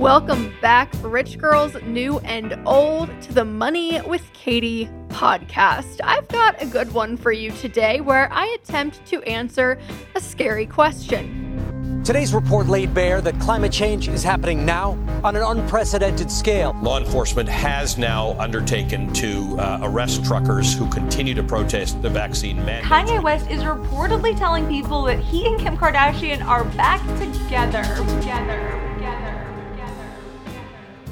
Welcome back, rich girls, new and old, to the Money with Katie podcast. I've got a good one for you today where I attempt to answer a scary question. Today's report laid bare that climate change is happening now on an unprecedented scale. Law enforcement has now undertaken to uh, arrest truckers who continue to protest the vaccine mandate. Kanye West is reportedly telling people that he and Kim Kardashian are back together. Together.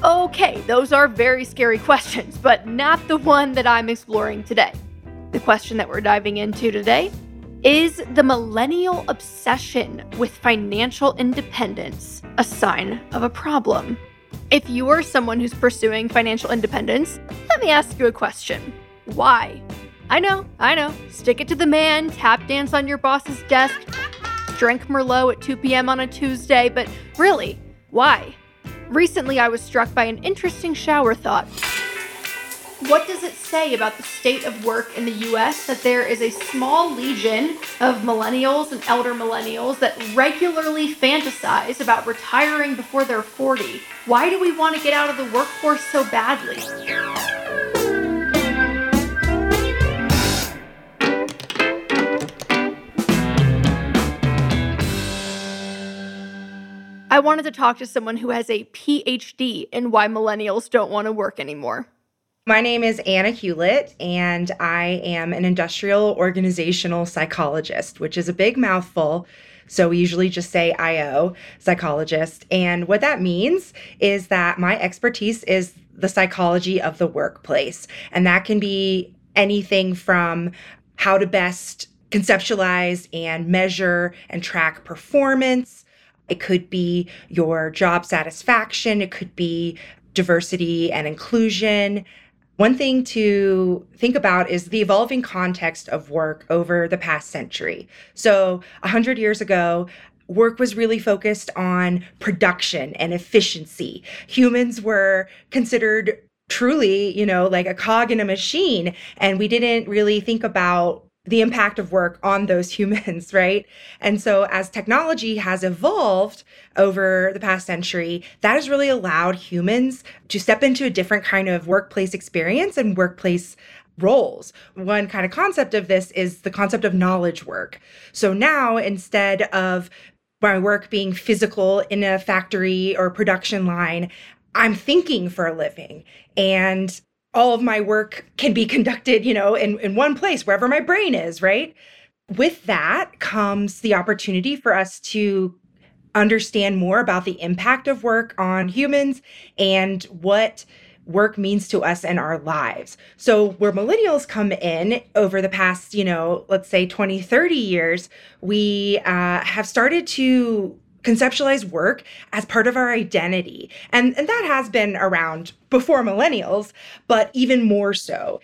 Okay, those are very scary questions, but not the one that I'm exploring today. The question that we're diving into today is the millennial obsession with financial independence a sign of a problem? If you are someone who's pursuing financial independence, let me ask you a question. Why? I know, I know. Stick it to the man, tap dance on your boss's desk, drink Merlot at 2 p.m. on a Tuesday, but really, why? Recently, I was struck by an interesting shower thought. What does it say about the state of work in the US that there is a small legion of millennials and elder millennials that regularly fantasize about retiring before they're 40? Why do we want to get out of the workforce so badly? I wanted to talk to someone who has a PhD in why millennials don't want to work anymore. My name is Anna Hulett, and I am an industrial organizational psychologist, which is a big mouthful. So we usually just say IO, psychologist. And what that means is that my expertise is the psychology of the workplace. And that can be anything from how to best conceptualize and measure and track performance it could be your job satisfaction, it could be diversity and inclusion. One thing to think about is the evolving context of work over the past century. So, 100 years ago, work was really focused on production and efficiency. Humans were considered truly, you know, like a cog in a machine, and we didn't really think about the impact of work on those humans, right? And so, as technology has evolved over the past century, that has really allowed humans to step into a different kind of workplace experience and workplace roles. One kind of concept of this is the concept of knowledge work. So now, instead of my work being physical in a factory or production line, I'm thinking for a living. And all of my work can be conducted, you know, in, in one place, wherever my brain is, right? With that comes the opportunity for us to understand more about the impact of work on humans and what work means to us and our lives. So where millennials come in over the past, you know, let's say 20, 30 years, we uh, have started to conceptualize work as part of our identity. And, and that has been around before millennials, but even more so.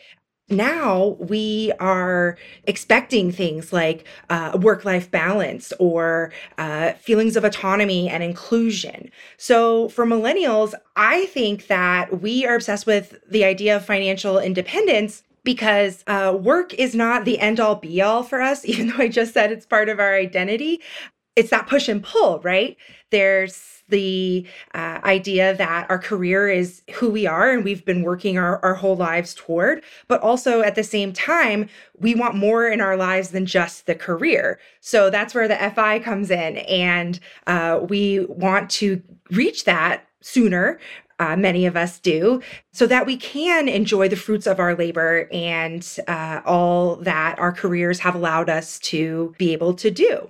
Now we are expecting things like uh, work life balance or uh, feelings of autonomy and inclusion. So, for millennials, I think that we are obsessed with the idea of financial independence because uh, work is not the end all be all for us, even though I just said it's part of our identity it's that push and pull, right? There's the uh, idea that our career is who we are and we've been working our, our whole lives toward. But also at the same time, we want more in our lives than just the career. So that's where the FI comes in. And uh, we want to reach that sooner. Uh, many of us do, so that we can enjoy the fruits of our labor and uh, all that our careers have allowed us to be able to do.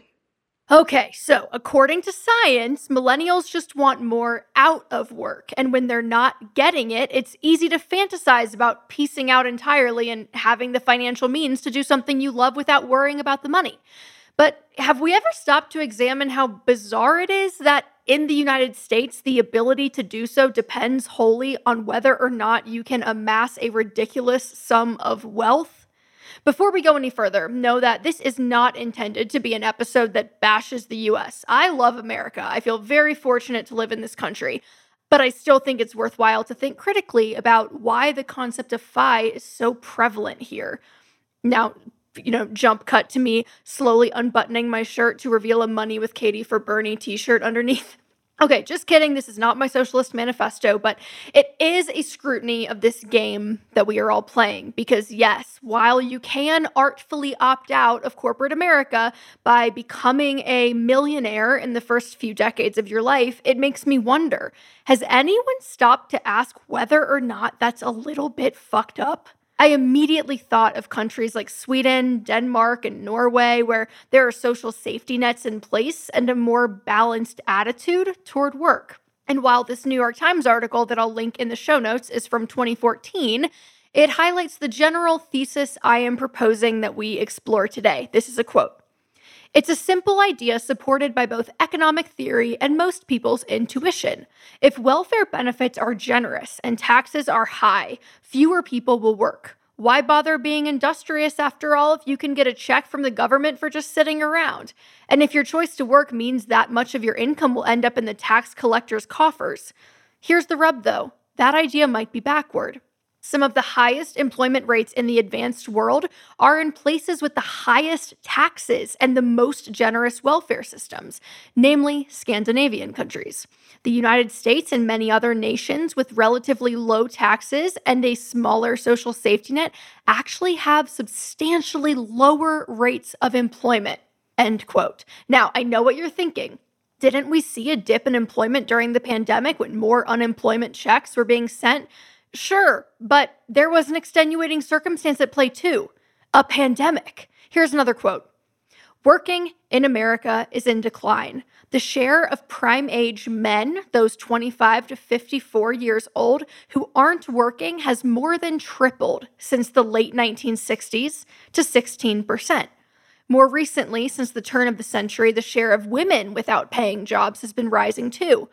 Okay, so according to science, millennials just want more out of work. And when they're not getting it, it's easy to fantasize about piecing out entirely and having the financial means to do something you love without worrying about the money. But have we ever stopped to examine how bizarre it is that in the United States, the ability to do so depends wholly on whether or not you can amass a ridiculous sum of wealth? Before we go any further, know that this is not intended to be an episode that bashes the US. I love America. I feel very fortunate to live in this country. But I still think it's worthwhile to think critically about why the concept of FI is so prevalent here. Now, you know, jump cut to me slowly unbuttoning my shirt to reveal a Money with Katie for Bernie t shirt underneath. Okay, just kidding. This is not my socialist manifesto, but it is a scrutiny of this game that we are all playing. Because, yes, while you can artfully opt out of corporate America by becoming a millionaire in the first few decades of your life, it makes me wonder has anyone stopped to ask whether or not that's a little bit fucked up? I immediately thought of countries like Sweden, Denmark, and Norway, where there are social safety nets in place and a more balanced attitude toward work. And while this New York Times article that I'll link in the show notes is from 2014, it highlights the general thesis I am proposing that we explore today. This is a quote it's a simple idea supported by both economic theory and most people's intuition. If welfare benefits are generous and taxes are high, fewer people will work. Why bother being industrious after all if you can get a check from the government for just sitting around? And if your choice to work means that much of your income will end up in the tax collector's coffers? Here's the rub though that idea might be backward. Some of the highest employment rates in the advanced world are in places with the highest taxes and the most generous welfare systems, namely Scandinavian countries. The United States and many other nations with relatively low taxes and a smaller social safety net actually have substantially lower rates of employment. End quote. Now, I know what you're thinking. Didn't we see a dip in employment during the pandemic when more unemployment checks were being sent? Sure, but there was an extenuating circumstance at play too a pandemic. Here's another quote Working in America is in decline. The share of prime age men, those 25 to 54 years old, who aren't working has more than tripled since the late 1960s to 16%. More recently, since the turn of the century, the share of women without paying jobs has been rising too.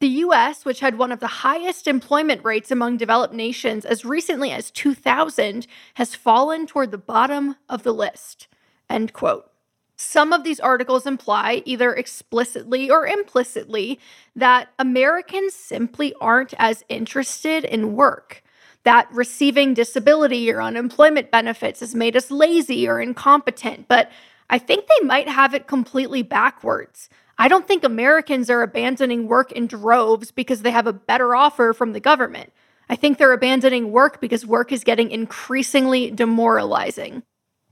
The US, which had one of the highest employment rates among developed nations as recently as 2000, has fallen toward the bottom of the list. End quote. Some of these articles imply, either explicitly or implicitly, that Americans simply aren't as interested in work, that receiving disability or unemployment benefits has made us lazy or incompetent, but I think they might have it completely backwards. I don't think Americans are abandoning work in droves because they have a better offer from the government. I think they're abandoning work because work is getting increasingly demoralizing.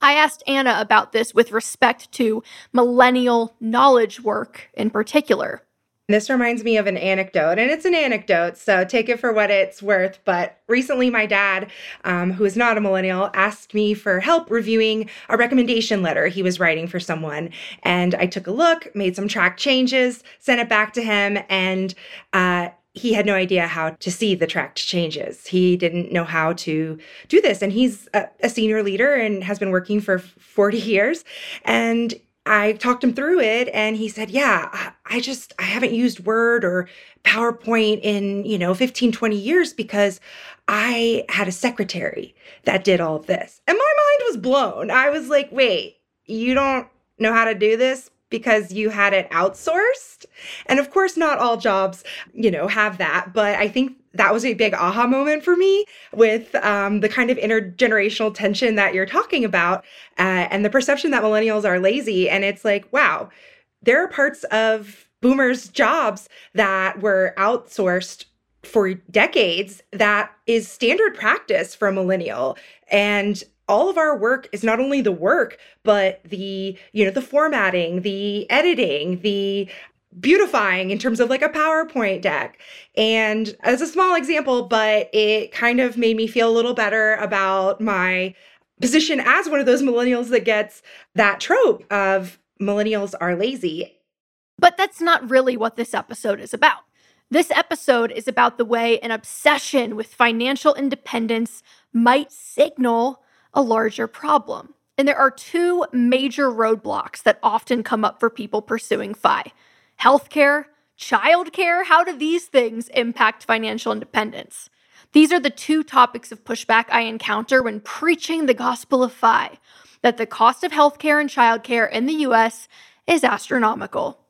I asked Anna about this with respect to millennial knowledge work in particular. This reminds me of an anecdote, and it's an anecdote, so take it for what it's worth. But recently, my dad, um, who is not a millennial, asked me for help reviewing a recommendation letter he was writing for someone. And I took a look, made some track changes, sent it back to him, and uh, he had no idea how to see the tracked changes. He didn't know how to do this. And he's a, a, senior leader and has been working for 40 years. And I talked him through it and he said, Yeah, I just, I haven't used Word or PowerPoint in, you know, 15, 20 years because I had a secretary that did all this. And my mind was blown. I was like, Wait, you don't know how to do this? because you had it outsourced. And of course, not all jobs, you know, have that. But I think that was a big aha moment for me with um, the kind of intergenerational tension that you're talking about uh, and the perception that millennials are lazy. And it's like, wow, there are parts of boomers' jobs that were outsourced for decades that is standard practice for a millennial. And all of our work is not only the work but the you know the formatting the editing the beautifying in terms of like a PowerPoint deck. And as a small example, but it kind of made me feel a little better about my position as one of those millennials that gets that trope of millennials are lazy. But that's not really what this episode is about. This episode is about the way an obsession with financial independence might signal a larger problem. And there are two major roadblocks that often come up for people pursuing FI healthcare, childcare. How do these things impact financial independence? These are the two topics of pushback I encounter when preaching the gospel of FI that the cost of healthcare and childcare in the US is astronomical.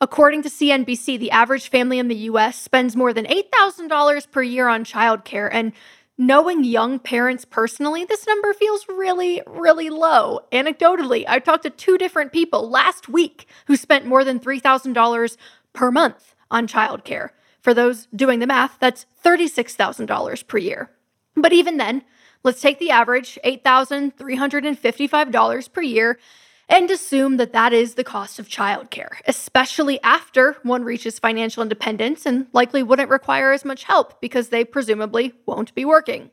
According to CNBC, the average family in the US spends more than $8,000 per year on childcare, and Knowing young parents personally, this number feels really, really low. Anecdotally, I talked to two different people last week who spent more than $3,000 per month on childcare. For those doing the math, that's $36,000 per year. But even then, let's take the average, $8,355 per year, and assume that that is the cost of childcare, especially after one reaches financial independence and likely wouldn't require as much help because they presumably won't be working.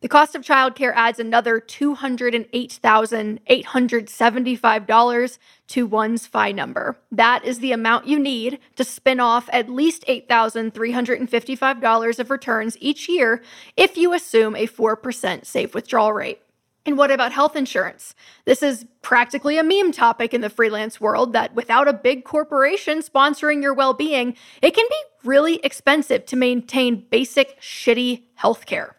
The cost of childcare adds another $208,875 to one's FI number. That is the amount you need to spin off at least $8,355 of returns each year if you assume a 4% safe withdrawal rate. And what about health insurance? This is practically a meme topic in the freelance world that without a big corporation sponsoring your well being, it can be really expensive to maintain basic, shitty healthcare.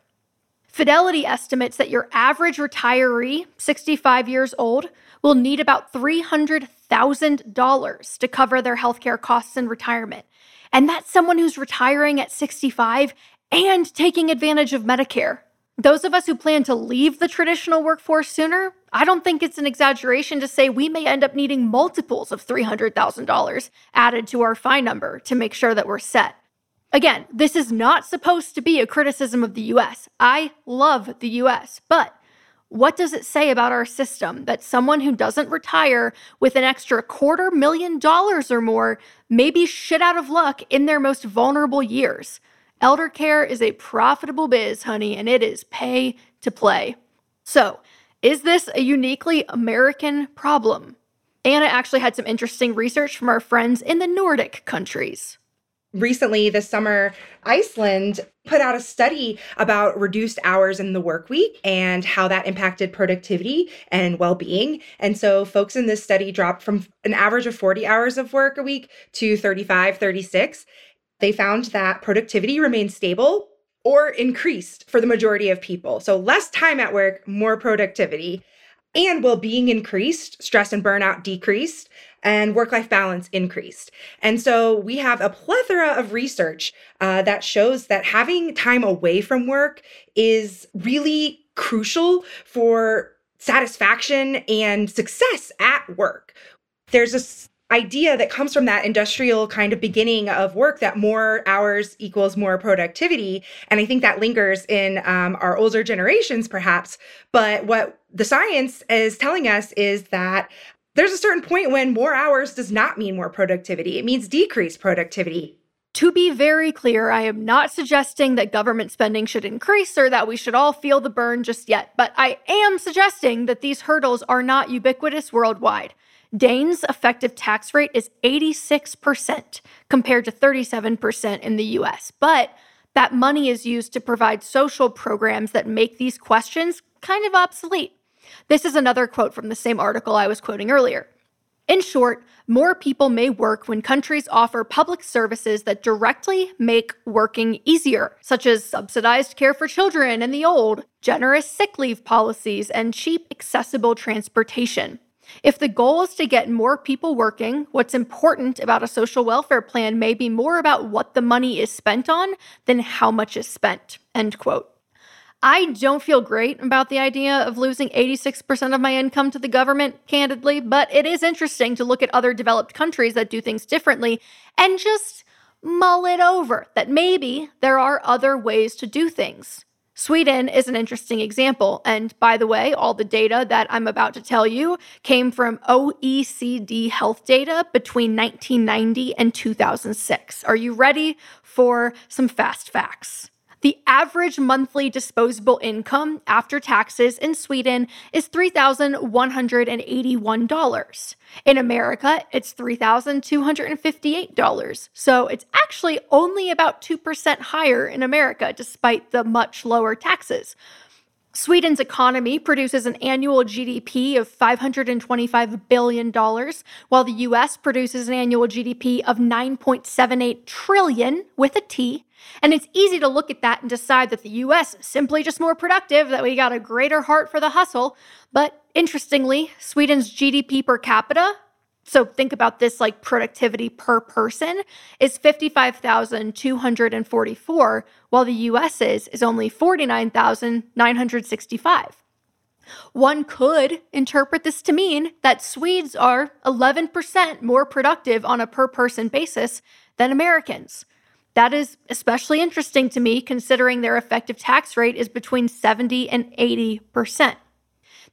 Fidelity estimates that your average retiree, 65 years old, will need about $300,000 to cover their healthcare costs in retirement. And that's someone who's retiring at 65 and taking advantage of Medicare. Those of us who plan to leave the traditional workforce sooner, I don't think it's an exaggeration to say we may end up needing multiples of $300,000 added to our FI number to make sure that we're set. Again, this is not supposed to be a criticism of the US. I love the US, but what does it say about our system that someone who doesn't retire with an extra quarter million dollars or more may be shit out of luck in their most vulnerable years? Elder care is a profitable biz, honey, and it is pay to play. So, is this a uniquely American problem? Anna actually had some interesting research from our friends in the Nordic countries recently this summer iceland put out a study about reduced hours in the work week and how that impacted productivity and well-being and so folks in this study dropped from an average of 40 hours of work a week to 35 36 they found that productivity remained stable or increased for the majority of people so less time at work more productivity and well-being increased stress and burnout decreased and work life balance increased. And so we have a plethora of research uh, that shows that having time away from work is really crucial for satisfaction and success at work. There's a idea that comes from that industrial kind of beginning of work that more hours equals more productivity. And I think that lingers in um, our older generations, perhaps. But what the science is telling us is that there's a certain point when more hours does not mean more productivity, it means decreased productivity. To be very clear, I am not suggesting that government spending should increase or that we should all feel the burn just yet, but I am suggesting that these hurdles are not ubiquitous worldwide. Dane's effective tax rate is 86% compared to 37% in the US, but that money is used to provide social programs that make these questions kind of obsolete. This is another quote from the same article I was quoting earlier. In short, more people may work when countries offer public services that directly make working easier, such as subsidized care for children and the old, generous sick leave policies, and cheap, accessible transportation. If the goal is to get more people working, what's important about a social welfare plan may be more about what the money is spent on than how much is spent. End quote. I don't feel great about the idea of losing 86% of my income to the government, candidly, but it is interesting to look at other developed countries that do things differently and just mull it over that maybe there are other ways to do things. Sweden is an interesting example. And by the way, all the data that I'm about to tell you came from OECD health data between 1990 and 2006. Are you ready for some fast facts? The average monthly disposable income after taxes in Sweden is $3,181. In America, it's $3,258. So it's actually only about 2% higher in America, despite the much lower taxes. Sweden's economy produces an annual GDP of $525 billion, while the US produces an annual GDP of 9.78 trillion with a T. And it's easy to look at that and decide that the US is simply just more productive, that we got a greater heart for the hustle. But interestingly, Sweden's GDP per capita so think about this like productivity per person is 55,244 while the US's is only 49,965. One could interpret this to mean that Swedes are 11% more productive on a per person basis than Americans. That is especially interesting to me considering their effective tax rate is between 70 and 80%.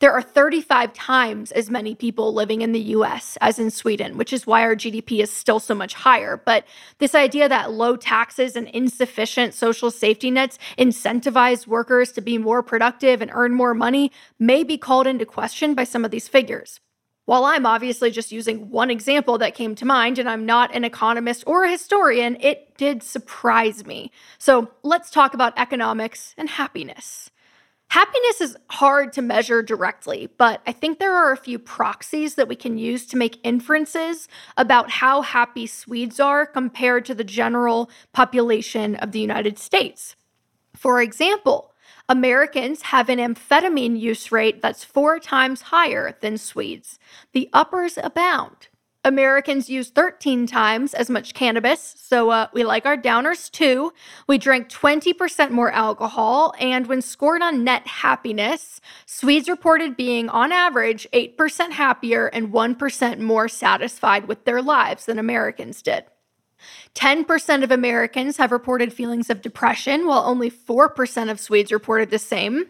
There are 35 times as many people living in the US as in Sweden, which is why our GDP is still so much higher. But this idea that low taxes and insufficient social safety nets incentivize workers to be more productive and earn more money may be called into question by some of these figures. While I'm obviously just using one example that came to mind, and I'm not an economist or a historian, it did surprise me. So let's talk about economics and happiness. Happiness is hard to measure directly, but I think there are a few proxies that we can use to make inferences about how happy Swedes are compared to the general population of the United States. For example, Americans have an amphetamine use rate that's four times higher than Swedes. The uppers abound. Americans use 13 times as much cannabis, so uh, we like our downers too. We drink 20% more alcohol, and when scored on net happiness, Swedes reported being on average 8% happier and 1% more satisfied with their lives than Americans did. 10% of Americans have reported feelings of depression, while only 4% of Swedes reported the same.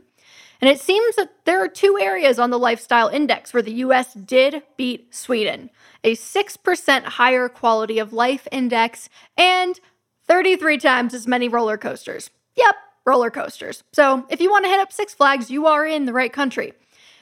And it seems that there are two areas on the lifestyle index where the US did beat Sweden a 6% higher quality of life index and 33 times as many roller coasters. Yep, roller coasters. So if you want to hit up Six Flags, you are in the right country.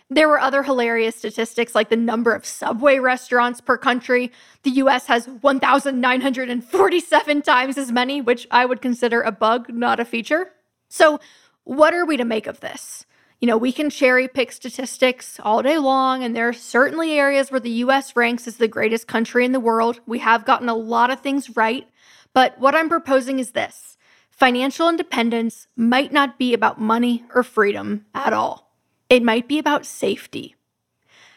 There were other hilarious statistics like the number of subway restaurants per country. The US has 1,947 times as many, which I would consider a bug, not a feature. So, what are we to make of this? You know, we can cherry pick statistics all day long, and there are certainly areas where the US ranks as the greatest country in the world. We have gotten a lot of things right. But what I'm proposing is this financial independence might not be about money or freedom at all. It might be about safety.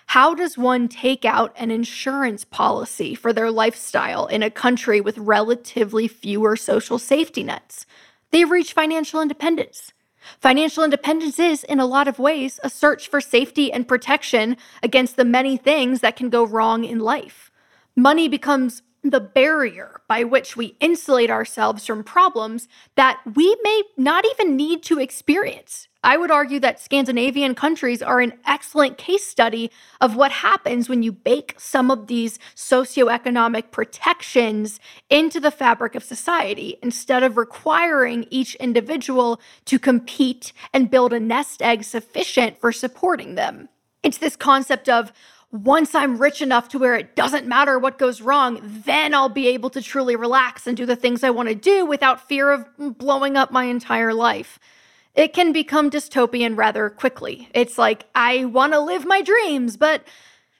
How does one take out an insurance policy for their lifestyle in a country with relatively fewer social safety nets? They've reached financial independence. Financial independence is, in a lot of ways, a search for safety and protection against the many things that can go wrong in life. Money becomes the barrier by which we insulate ourselves from problems that we may not even need to experience. I would argue that Scandinavian countries are an excellent case study of what happens when you bake some of these socioeconomic protections into the fabric of society instead of requiring each individual to compete and build a nest egg sufficient for supporting them. It's this concept of once I'm rich enough to where it doesn't matter what goes wrong, then I'll be able to truly relax and do the things I want to do without fear of blowing up my entire life it can become dystopian rather quickly. It's like, I want to live my dreams, but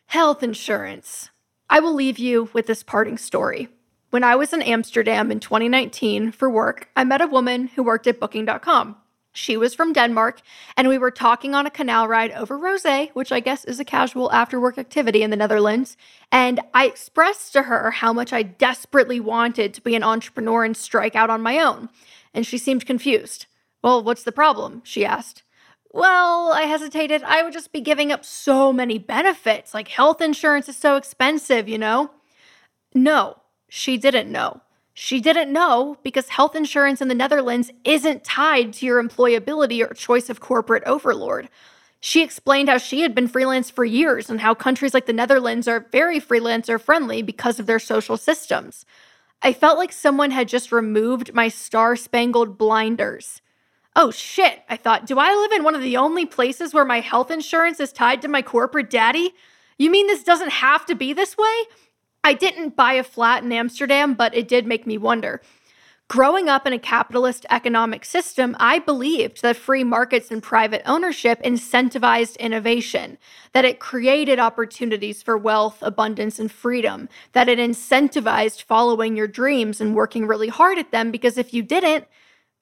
health insurance. I will leave you with this parting story. When I was in Amsterdam in 2019 for work, I met a woman who worked at Booking.com. She was from Denmark, and we were talking on a canal ride over rosé, which I guess is a casual after work activity in the Netherlands. And I expressed to her how much I desperately wanted to be an entrepreneur and strike out on my own. And she seemed confused. Well, what's the problem? she asked. Well, I hesitated. I would just be giving up so many benefits. Like health insurance is so expensive, you know? No, she didn't know. She didn't know because health insurance in the Netherlands isn't tied to your employability or choice of corporate overlord. She explained how she had been freelance for years and how countries like the Netherlands are very freelancer friendly because of their social systems. I felt like someone had just removed my star spangled blinders. Oh shit, I thought, do I live in one of the only places where my health insurance is tied to my corporate daddy? You mean this doesn't have to be this way? I didn't buy a flat in Amsterdam, but it did make me wonder. Growing up in a capitalist economic system, I believed that free markets and private ownership incentivized innovation, that it created opportunities for wealth, abundance, and freedom, that it incentivized following your dreams and working really hard at them because if you didn't,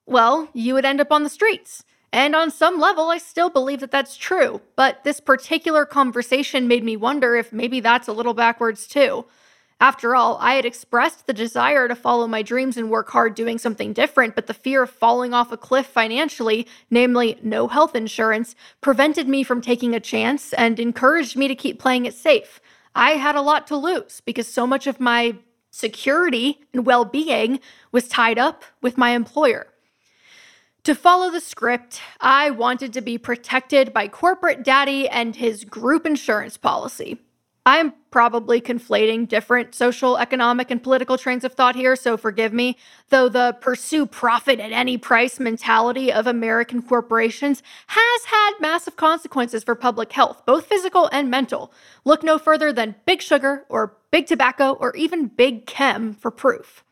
well, you would end up on the streets. And on some level, I still believe that that's true. But this particular conversation made me wonder if maybe that's a little backwards too. After all, I had expressed the desire to follow my dreams and work hard doing something different, but the fear of falling off a cliff financially, namely no health insurance, prevented me from taking a chance and encouraged me to keep playing it safe. I had a lot to lose because so much of my security and well being was tied up with my employer. To follow the script, I wanted to be protected by corporate daddy and his group insurance policy. I'm probably conflating different social, economic, and political trains of thought here, so forgive me. Though the pursue profit at any price mentality of American corporations has had massive consequences for public health, both physical and mental. Look no further than Big Sugar or Big Tobacco or even Big Chem for proof.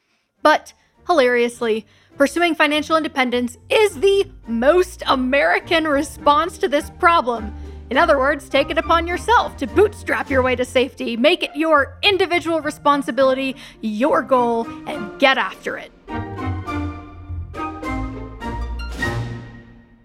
But hilariously, pursuing financial independence is the most American response to this problem. In other words, take it upon yourself to bootstrap your way to safety, make it your individual responsibility, your goal, and get after it.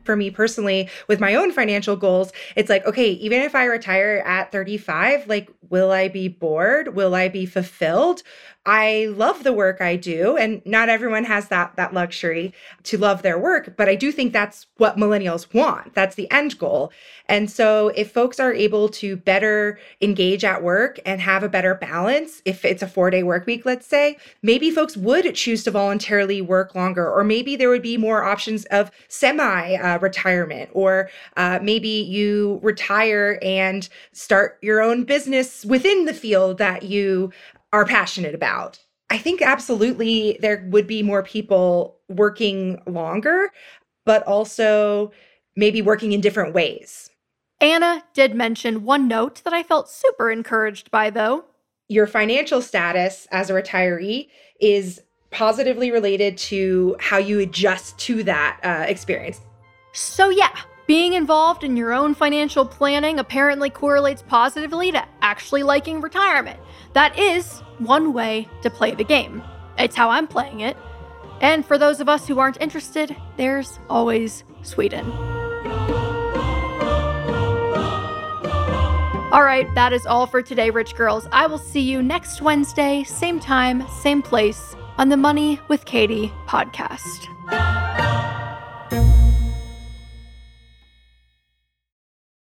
For me personally, with my own financial goals, it's like, okay, even if I retire at 35, like, will I be bored? Will I be fulfilled? I love the work I do and not everyone has that that luxury to love their work, but I do think that's what millennials want. That's the end goal. And so if folks are able to better engage at work and have a better balance, if it's a 4-day work week, let's say, maybe folks would choose to voluntarily work longer or maybe there would be more options of semi uh, retirement or uh, maybe you retire and start your own business within the field that you are passionate about. I think absolutely there would be more people working longer, but also maybe working in different ways. Anna did mention one note that I felt super encouraged by, though. Your financial status as a retiree is positively related to how you adjust to that uh, experience. So, yeah, being involved in your own financial planning apparently correlates positively to actually liking retirement. That is one way to play the game. It's how I'm playing it. And for those of us who aren't interested, there's always Sweden. All right, that is all for today, Rich Girls. I will see you next Wednesday, same time, same place, on the Money with Katie podcast.